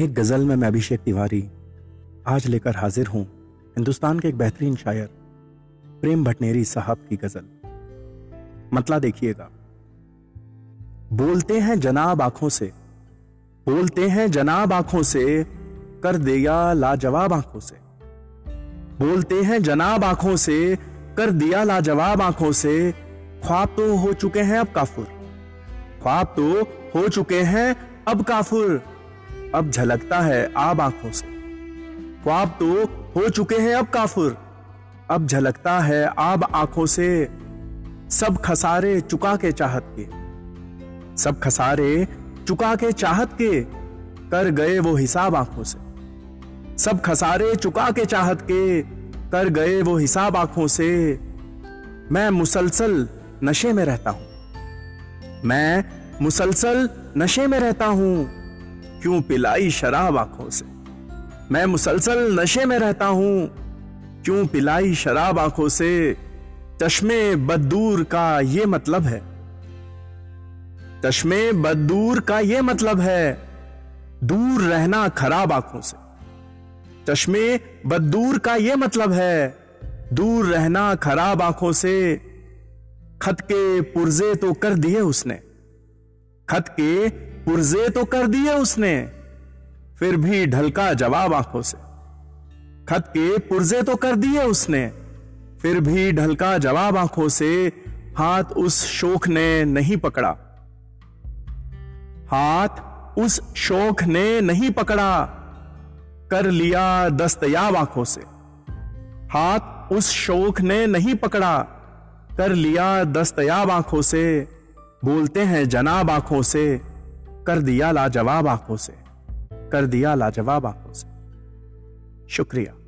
एक गज़ल में मैं अभिषेक तिवारी आज लेकर हाजिर हूँ, हिंदुस्तान के एक बेहतरीन शायर, प्रेम भटनेरी साहब की गज़ल। मतला देखिएगा। बोलते हैं जनाब आँखों से, बोलते हैं जनाब आँखों से, कर दिया लाजवाब आँखों से। बोलते हैं जनाब आँखों से, कर दिया लाजवाब आँखों से, ख्वाब तो हो चुके हैं अब काफुर। ख्वाब तो हो चुके हैं अब काफुर। अब झलकता है आब आँखों से। ख्वाब तो हो चुके हैं अब काफुर। अब झलकता है आब आँखों से। सब खसारे चुका के चाहत के। सब खसारे चुका के चाहत के। कर गए वो हिसाब आँखों से। सब खसारे चुका के चाहत के। कर गए वो हिसाब आँखों से। मैं मुसलसल नशे में रहता हूँ। मैं मुसलसल नशे में रहता हूँ। क्यों पिलाई शराब आँखों से? मैं मुसलसल नशे में रहता हूँ, क्यों पिलाई शराब आँखों से? चश्मे बदूर का ये मतलब है। चश्मे बदूर का ये मतलब है, दूर रहना खराब आँखों से। चश्मे बदूर का ये मतलब है, दूर रहना खराब आँखों से। खत के पुर्जे तो कर दिए उसने। खत के पुर्जे तो कर दिए उसने, फिर भी ढलका जवाब आँखों से। खत के पुर्जे तो कर दिए उसने, फिर भी ढलका जवाब आँखों से, हाथ उस शोक ने नहीं पकड़ा। हाथ उस शोक ने नहीं पकड़ा, कर लिया दस्तयाब आँखों से। हाथ उस शोक ने नहीं पकड़ा, कर लिया दस्तयाब आँखों से, बोलते हैं जनाब आँखों से। कर दिया लाजवाब आँखों से। कर दिया लाजवाब आँखों से। शुक्रिया।